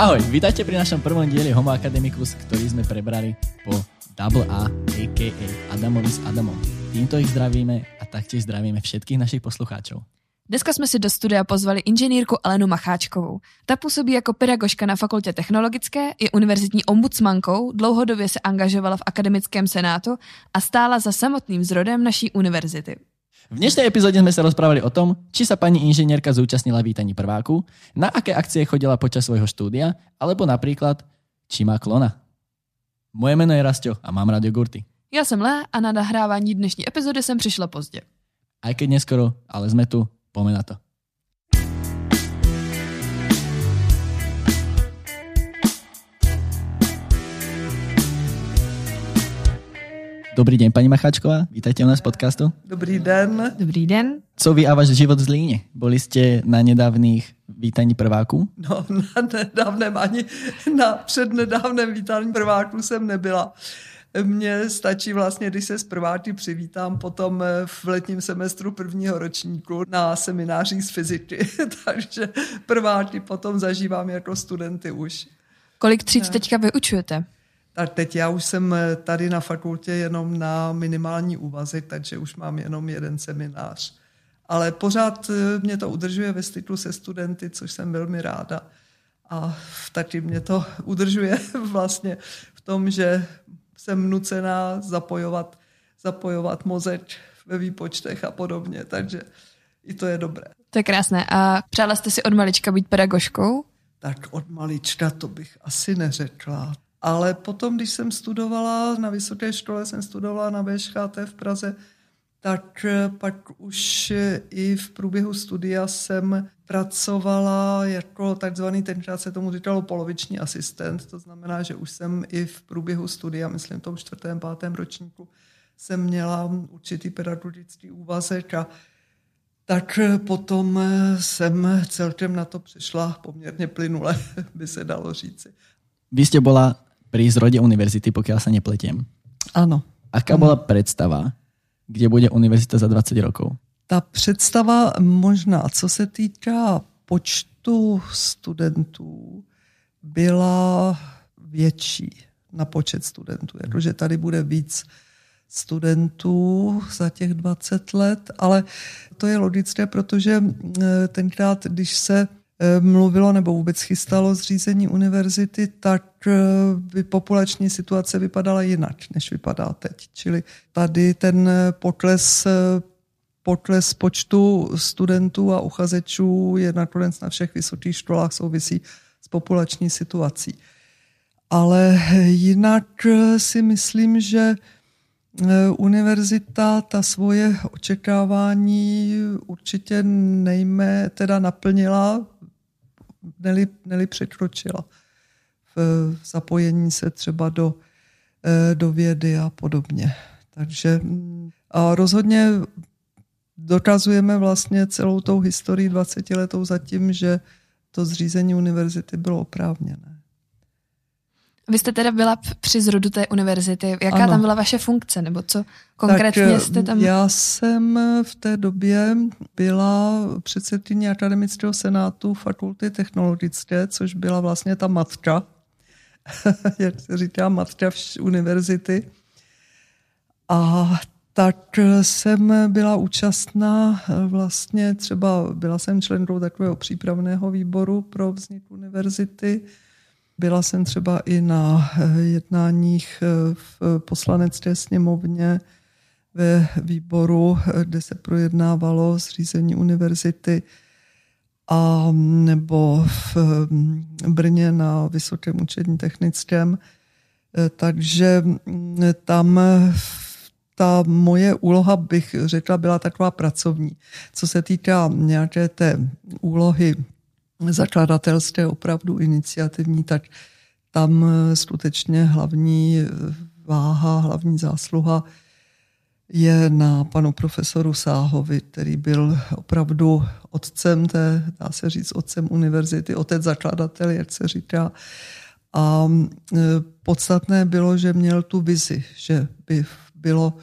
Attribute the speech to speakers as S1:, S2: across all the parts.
S1: Ahoj, vítajte pri našom prvom dieli Homo Academicus, ktorý sme prebrali po Double A, a.k.a. Adamovi s Adamom. Týmto ich zdravíme a taktiež zdravíme všetkých našich poslucháčov.
S2: Dneska jsme si do studia pozvali inženýrku Alenu Macháčkovou. Ta působí jako pedagožka na Fakultě technologické, je univerzitní ombudsmankou, dlouhodobě se angažovala v akademickém senátu a stála za samotným zrodem naší univerzity.
S1: V dnešnej epizóde sme sa rozprávali o tom, či sa pani inžinierka zúčastnila vítaní prváku, na aké akcie chodila počas svojho štúdia, alebo napríklad, či má klona. Moje meno je Rastio a mám rád jogurty.
S2: Já jsem Lé a na nahrávání dnešní epizody jsem přišla pozdě.
S1: Aj keď neskoro, ale sme tu, poďme na to. Dobrý deň, pani Macháčková. Vítajte u nás v podcastu.
S3: Dobrý den.
S2: Dobrý den.
S1: Co vy a váš život v Zlíne? Boli ste na nedávnych vítaní prváků?
S3: No, na nedávném ani na přednedávném vítání prváků jsem nebyla. Mně stačí vlastně, když se s prváky přivítám potom v letním semestru prvního ročníku na seminářích z fyziky. Takže prváky potom zažívám jako studenty už.
S2: Kolik tříd teďka vyučujete?
S3: Tak teď já už jsem tady na fakultě jenom na minimální úvazek, takže už mám jenom jeden seminář. Ale pořád mě to udržuje ve styku se studenty, což jsem velmi ráda. A taky mě to udržuje vlastně v tom, že jsem nucená zapojovat, zapojovat mozek ve výpočtech a podobně, takže i to je dobré.
S2: To je krásné. A přála jste si od malička být pedagožkou?
S3: Tak od malička to bych asi neřekla. Ale potom, když jsem studovala na vysoké škole, jsem studovala na VŠHT v Praze, tak pak už i v průběhu studia jsem pracovala jako takzvaný, tenkrát se tomu říkalo poloviční asistent, to znamená, že už jsem i v průběhu studia, myslím v tom čtvrtém, pátém ročníku, jsem měla určitý pedagogický úvazek a tak potom jsem celkem na to přišla poměrně plynule, by se dalo říci.
S1: Vy jste byla pri zrode univerzity, pokiaľ sa nepletiem.
S3: Ano.
S1: Aká bola predstava, kde bude univerzita za 20 rokov?
S3: Ta představa možná, co se týká počtu studentů, byla větší na počet studentů. Jakože tady bude víc studentů za těch 20 let, ale to je logické, protože tenkrát, když se mluvilo nebo vůbec chystalo zřízení univerzity, tak by populační situace vypadala jinak, než vypadá teď. Čili tady ten pokles, pokles počtu studentů a uchazečů je nakonec na všech vysokých školách souvisí s populační situací. Ale jinak si myslím, že univerzita ta svoje očekávání určitě nejme teda naplnila neli, neli překročila v zapojení se třeba do, do vědy a podobně. Takže a rozhodně dokazujeme vlastně celou tou historii 20 letou zatím, že to zřízení univerzity bylo oprávněné.
S2: Vy jste teda byla při zrodu té univerzity. Jaká ano. tam byla vaše funkce, nebo co konkrétně
S3: tak
S2: jste tam?
S3: Já jsem v té době byla předsedkyní akademického senátu fakulty technologické, což byla vlastně ta matka, jak se říká, matka univerzity. A tak jsem byla účastná vlastně třeba, byla jsem členkou takového přípravného výboru pro vznik univerzity, byla jsem třeba i na jednáních v poslanecké sněmovně ve výboru, kde se projednávalo zřízení univerzity a nebo v Brně na Vysokém učení technickém. Takže tam ta moje úloha, bych řekla, byla taková pracovní. Co se týká nějaké té úlohy zakladatelské, opravdu iniciativní, tak tam skutečně hlavní váha, hlavní zásluha je na panu profesoru Sáhovi, který byl opravdu otcem té, dá se říct, otcem univerzity, otec zakladatel, jak se říká. A podstatné bylo, že měl tu vizi, že by bylo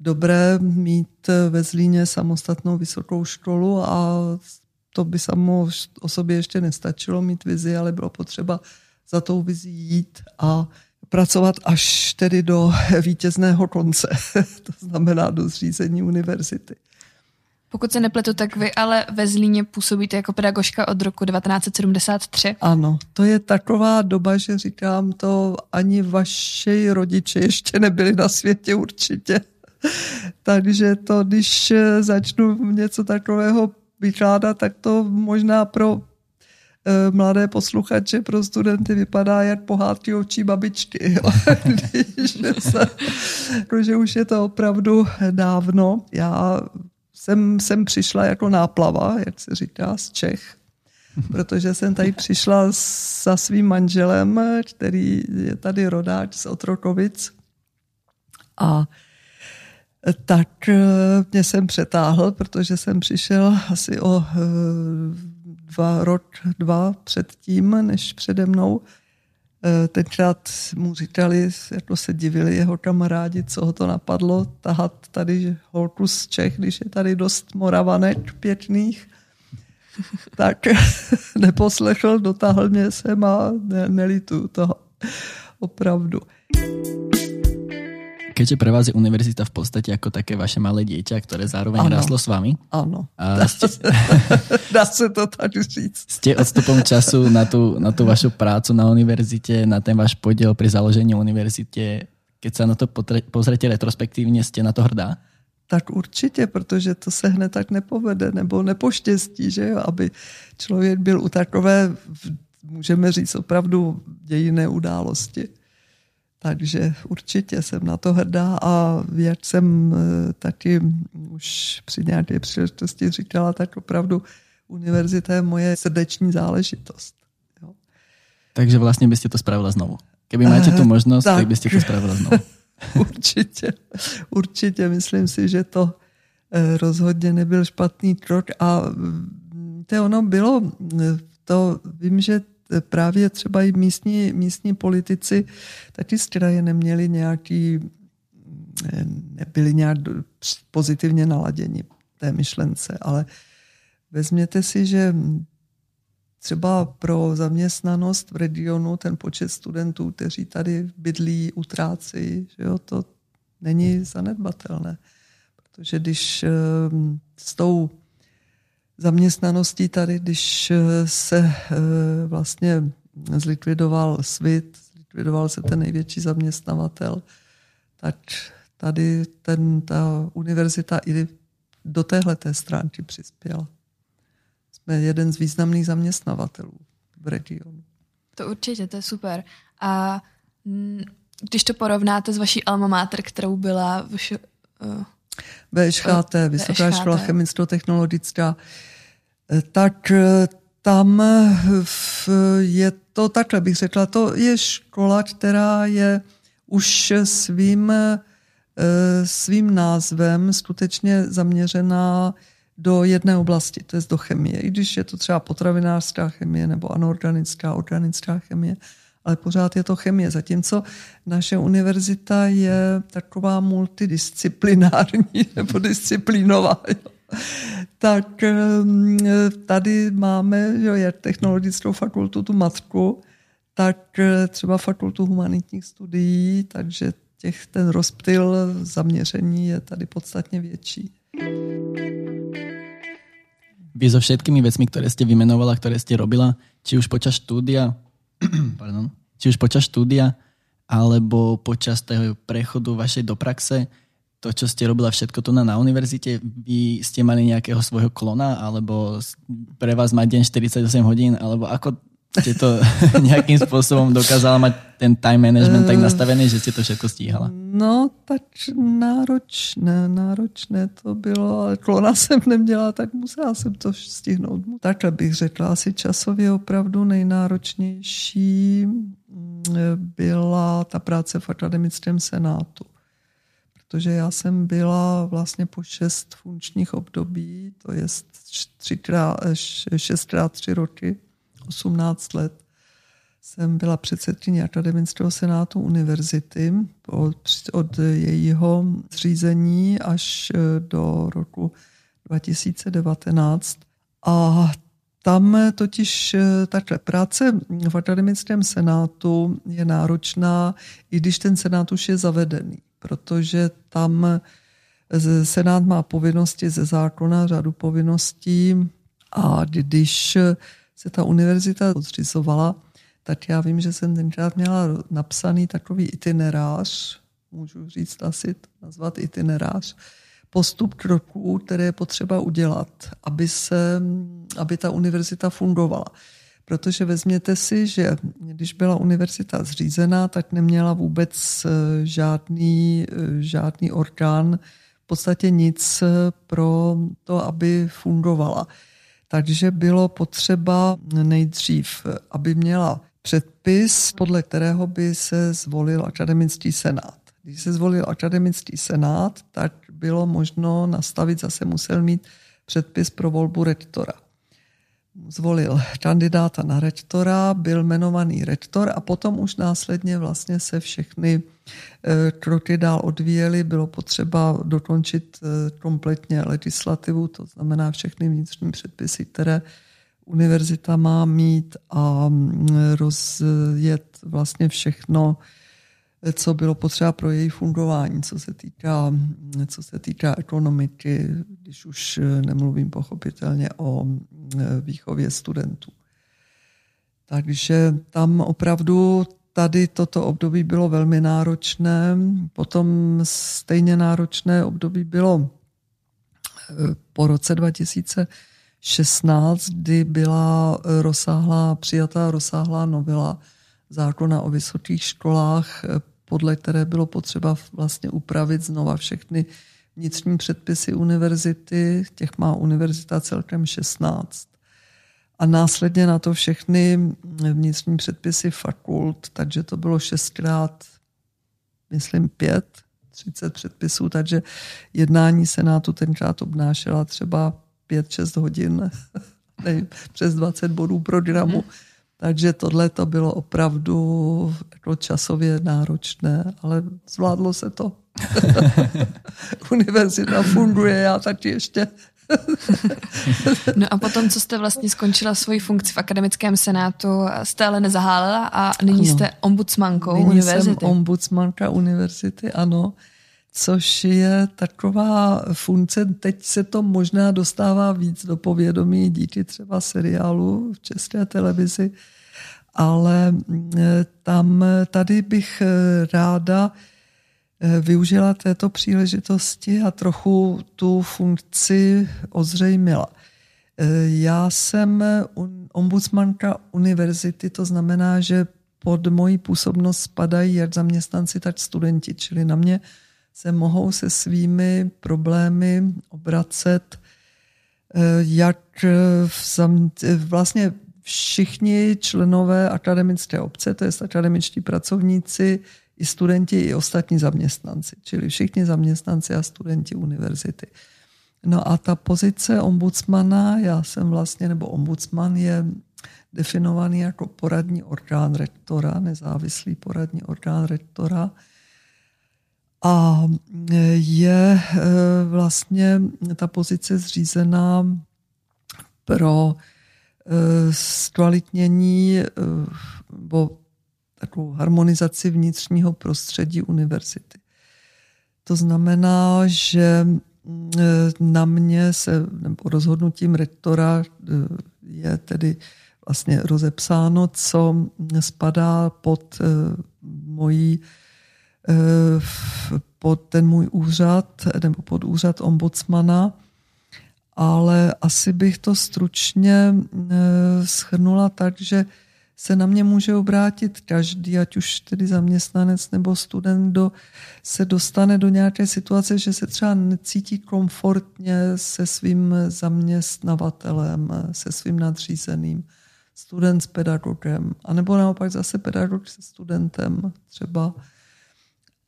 S3: dobré mít ve Zlíně samostatnou vysokou školu a to by samo o sobě ještě nestačilo mít vizi, ale bylo potřeba za tou vizí jít a pracovat až tedy do vítězného konce, to znamená do zřízení univerzity.
S2: Pokud se nepletu, tak vy ale ve Zlíně působíte jako pedagožka od roku 1973.
S3: Ano, to je taková doba, že říkám to, ani vaši rodiče ještě nebyli na světě určitě. Takže to, když začnu něco takového vykládat, tak to možná pro Eh, mladé posluchače pro studenty vypadá jak pohádky ovčí babičky. Když se, že už je to opravdu dávno. Já jsem, jsem přišla jako náplava, jak se říká, z Čech, protože jsem tady přišla za svým manželem, který je tady rodáč z Otrokovic. A tak eh, mě jsem přetáhl, protože jsem přišel asi o eh, dva, rok, dva předtím, než přede mnou. E, tenkrát mu říkali, jako se divili jeho kamarádi, co ho to napadlo, tahat tady holku z Čech, když je tady dost moravanek pěkných. Tak neposlechl, dotáhl mě sem a ne, nelituju toho. Opravdu.
S1: Keďže pre vás je univerzita v podstate ako také vaše malé dieťa, ktoré zároveň ano. ráslo s vami.
S3: Áno. Ste... Dá sa to tak říct.
S1: Ste odstupom času na tú, na tú vašu prácu na univerzite, na ten váš podiel pri založení univerzite, keď sa na to pozrete retrospektívne, ste na to hrdá?
S3: Tak určitě, protože to se hned tak nepovede, nebo nepoštěstí, že jo, aby člověk byl u takové, můžeme říct opravdu dějiné události. Takže určitě jsem na to hrdá a jak jsem eh, taky už při nějaké příležitosti říkala, tak opravdu univerzita je moje srdeční záležitost. Jo.
S1: Takže vlastně byste to spravila znovu. Kdyby máte tu možnost, tak, tak byste to spravila znovu.
S3: určitě, určitě. Myslím si, že to eh, rozhodně nebyl špatný krok a mm, to ono bylo, eh, to vím, že právě třeba i místní, místní politici taky z kraje neměli nějaký, nebyli nějak pozitivně naladěni té myšlence, ale vezměte si, že třeba pro zaměstnanost v regionu ten počet studentů, kteří tady bydlí, utrácí, že jo, to není zanedbatelné. Protože když eh, s tou zaměstnaností tady, když eh, se eh, vlastně zlikvidoval SVIT, zlikvidoval se ten největší zaměstnavatel, tak tady ten, ta univerzita i do téhle té stránky přispěla. Jsme jeden z významných zaměstnavatelů v regionu.
S2: To určitě, to je super. A když to porovnáte s vaší alma mater, kterou byla v, uh,
S3: VŠHT, Vysoká VŠHT. škola chemicko-technologická, eh, tak eh, tam eh, je to takhle bych řekla, to je škola, která je už svým, svým názvem skutečně zaměřená do jedné oblasti, to je do chemie. I když je to třeba potravinářská chemie nebo anorganická, organická chemie, ale pořád je to chemie. Zatímco naše univerzita je taková multidisciplinární nebo disciplínová. Jo. Tak ehm, tady máme jo, jak technologickou fakultu, tu matku, tak eh, třeba fakultu humanitních studií, takže těch, ten rozptyl zaměření je tady podstatně větší.
S1: Vy so všetkými vecmi, ktoré ste vymenovala, ktoré ste robila, či už počas štúdia, pardon, či už počas štúdia, alebo počas toho prechodu vašej do praxe, to, čo ste robila všetko tu na, na univerzite, vy ste mali nejakého svojho klona, alebo pre vás má deň 48 hodín, alebo ako ste to nejakým spôsobom dokázala mať ten time management tak eh, nastavený, že ste to všetko stíhala?
S3: No, tak náročné, náročné to bylo, ale klona jsem neměla, tak musela jsem to stihnout. Takhle bych řekla, asi časově opravdu nejnáročnější mm, byla ta práce v akademickém senátu. Protože já jsem byla vlastně po šest funkčních období, to je třikrát, šestkrát tři roky, 18 let jsem byla předsedkyní Akademického senátu univerzity od, od jejího zřízení až e, do roku 2019. A tam totiž takhle práce v akademickém senátu je náročná, i když ten senát už je zavedený, protože tam senát má povinnosti ze zákona, řadu povinností a když se ta univerzita zřizovala, tak já vím, že jsem tenkrát měla napsaný takový itinerář, můžu říct asi nazvat itinerář, postup kroků, které je potřeba udělat, aby, se, aby ta univerzita fungovala. Protože vezměte si, že když byla univerzita zřízená, tak neměla vůbec eh, žádný, eh, žádný orgán, v podstatě nic eh, pro to, aby fungovala. Takže bylo potřeba nejdřív, aby měla předpis, podle kterého by se zvolil akademický senát. Když se zvolil akademický senát, tak bylo možno nastavit, zase musel mít předpis pro volbu rektora. Zvolil kandidáta na rektora, byl jmenovaný rektor a potom už následně vlastně se všechny eh, kroky dál odvíjely. Bylo potřeba dokončit eh, kompletně legislativu, to znamená všechny vnitřní předpisy, které univerzita má mít a rozjet vlastně všechno, co bylo potřeba pro její fungování, co se týká, co se týká ekonomiky, když už nemluvím pochopitelně o mm, výchově studentů. Takže tam opravdu tady toto období bylo velmi náročné. Potom stejně náročné období bylo eh, po roce 2000 16, kdy byla rozsáhlá, přijatá rozsáhlá novela zákona o vysokých školách, podle které bylo potřeba vlastně upravit znova všechny vnitřní předpisy univerzity, těch má univerzita celkem 16. A následně na to všechny vnitřní předpisy fakult, takže to bylo šestkrát, myslím pět, 30 předpisů, takže jednání senátu tenkrát obnášela třeba 5-6 hodin, ne, přes 20 bodů programu. Hmm. Takže tohle to bylo opravdu jako časově náročné, ale zvládlo se to. Univerzita funguje, já taky ještě.
S2: no a potom, co jste vlastně skončila svoji funkci v akademickém senátu, jste ale nezahálila a nyní ano. jste ombudsmankou
S3: nyní
S2: univerzity.
S3: Jsem ombudsmanka univerzity, ano což je taková funkce, teď se to možná dostává víc do povědomí díky třeba seriálu v české televizi, ale eh, tam tady bych eh, ráda eh, využila této příležitosti a trochu tu funkci ozřejmila. Já jsem ombudsmanka univerzity, to znamená, že pod moji působnost spadají jak zaměstnanci, tak studenti, čili na mě se mohou se svými problémy obracet, eh, jak eh, vlastně všichni členové akademické obce, to je akademičtí pracovníci, i studenti, i ostatní zaměstnanci, čili všichni zaměstnanci a studenti univerzity. No a ta pozice ombudsmana, já jsem vlastně, nebo ombudsman je definovaný jako poradní orgán rektora, nezávislý poradní orgán rektora, a je eh, vlastně ta pozice zřízená pro eh, zkvalitnění nebo takovou harmonizaci vnitřního prostředí univerzity. To znamená, že na mě se, nebo rozhodnutím rektora je tedy vlastně rozepsáno, co spadá pod mojí pod ten můj úřad nebo pod úřad ombudsmana, ale asi bych to stručně eh, schrnula tak, že se na mě může obrátit každý, ať už tedy zaměstnanec nebo student, kdo se dostane do nějaké situace, že se třeba necítí komfortně se svým zaměstnavatelem, se svým nadřízeným, student s pedagogem, anebo naopak zase pedagog se studentem třeba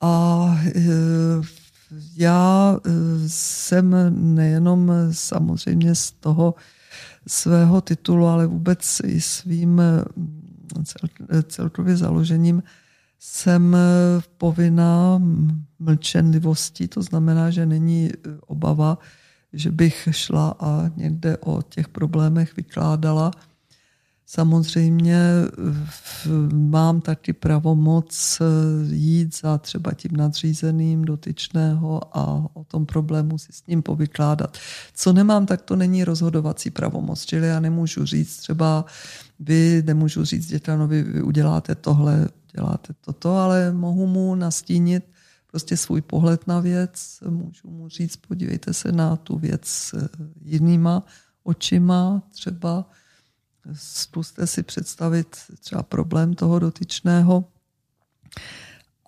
S3: a e, já e, jsem nejenom samozřejmě z toho svého titulu, ale vůbec i svým celkově založením jsem povinná mlčenlivostí, to znamená, že není obava že bych šla a někde o těch problémech vykládala. Samozřejmě mám taky pravomoc jít za třeba tím nadřízeným dotyčného a o tom problému si s ním povykládat. Co nemám, tak to není rozhodovací pravomoc, čili já nemůžu říct třeba vy, nemůžu říct dětanovi, vy uděláte tohle, děláte toto, ale mohu mu nastínit prostě svůj pohled na věc, můžu mu říct, podívejte se na tu věc jinýma očima, třeba zkuste si představit třeba problém toho dotyčného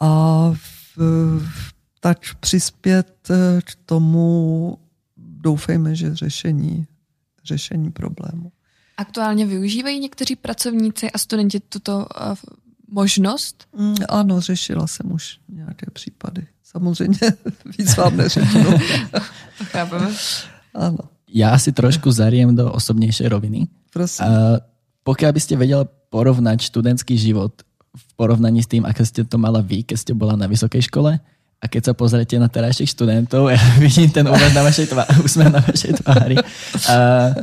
S3: a v, tak přispět k tomu, doufejme, že řešení, řešení problému.
S2: Aktuálně využívají někteří pracovníci a studenti tuto uh, možnost?
S3: Mm, ano, řešila jsem už nějaké případy. Samozřejmě víc vám neřeknu.
S2: Chápeme.
S3: Ano.
S1: Já si trošku zariem do osobnější roviny.
S3: Prosím.
S1: Uh, pokiaľ by ste vedela porovnať študentský život v porovnaní s tým, aké ste to mala vy, keď ste bola na vysokej škole, a keď sa pozriete na terajších študentov, ja vidím ten úsmev na vašej, tvá- úsmev na vašej tvári. Uh,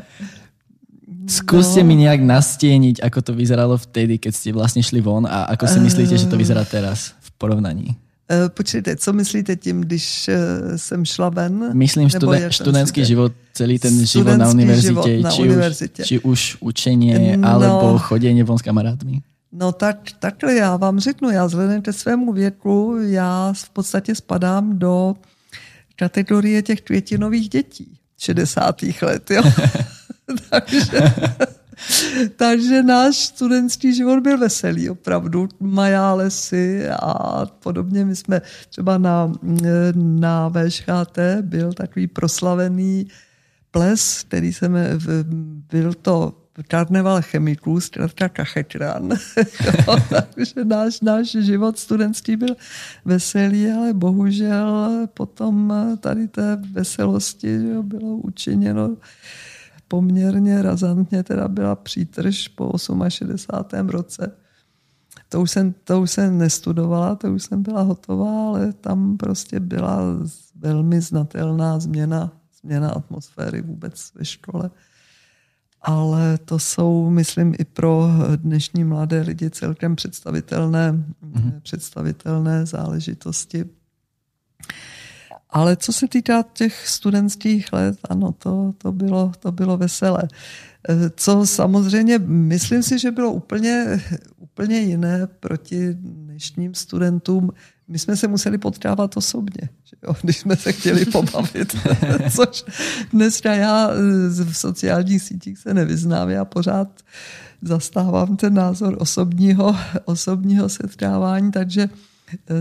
S1: skúste no. mi nejak nastieniť, ako to vyzeralo vtedy, keď ste vlastne šli von a ako si myslíte, že to vyzerá teraz v porovnaní?
S3: Uh, počkejte, co myslíte tím, když uh, jsem šla ven?
S1: Myslím študen- študentský život, celý ten studentský život na univerzitě, život na či, univerzitě. Už, či už učenie, no, alebo chodení von s kamarádmi.
S3: No tak, takhle já vám řeknu, já vzhledem ke svému věku, já v podstatě spadám do kategorie těch květinových dětí 60. let, jo. Takže takže náš studentský život byl veselý, opravdu. Majá lesy a podobně. My jsme třeba na, na VŠHT byl takový proslavený ples, který jsme, byl to karneval chemiků, zkrátka kachetran. takže náš, náš život studentský byl veselý, ale bohužel potom tady té veselosti že bylo učiněno poměrně razantně teda byla přítrž po 68. roce. To už, jsem, to už jsem nestudovala, to už jsem byla hotová, ale tam prostě byla velmi znatelná změna, změna atmosféry vůbec ve škole. Ale to jsou, myslím, i pro dnešní mladé lidi celkem představitelné, mm-hmm. představitelné záležitosti. Ale co se týká těch studentských let, ano, to, to, bylo, to bylo veselé. Eh, co samozřejmě, myslím si, že bylo úplně, úplně jiné proti dnešním studentům. My jsme se museli potkávat osobně, že jo, když jsme se chtěli pobavit. Což dneska já eh, v sociálních sítích se nevyznám, já pořád zastávám ten názor osobního, osobního setkávání, takže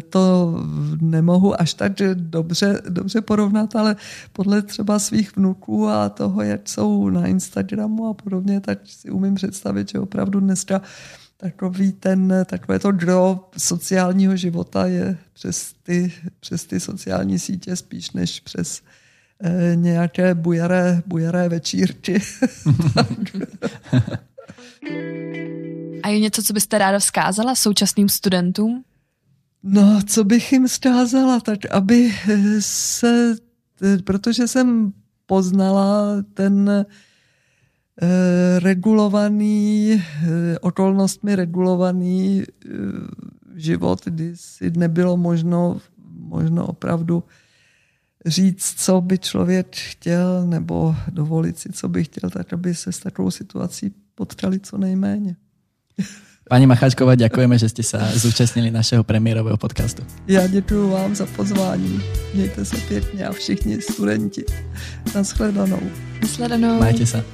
S3: to nemohu až tak dobře, dobře porovnat, ale podle třeba svých vnuků a toho, jak jsou na Instagramu a podobně, tak si umím představit, že opravdu dneska takový ten, takové to gro sociálního života je přes ty, přes ty sociální sítě spíš než přes eh, nějaké bujaré, bujaré večírky.
S2: A je něco, co byste ráda vzkázala současným studentům?
S3: No, co bych jim zkázala, tak aby se, protože jsem poznala ten eh, regulovaný, eh, okolnostmi regulovaný eh, život, kdy si nebylo možno, možno opravdu říct, co by člověk chtěl, nebo dovolit si, co by chtěl, tak aby se s takovou situací potkali co nejméně.
S1: Pani Macháčková, ďakujeme, že ste sa zúčastnili našeho premiérového podcastu.
S3: Já děkuji vám za pozvání. Mějte se pěkně a všichni studenti. Naschledanou.
S2: Naschledanou.
S1: Majte sa.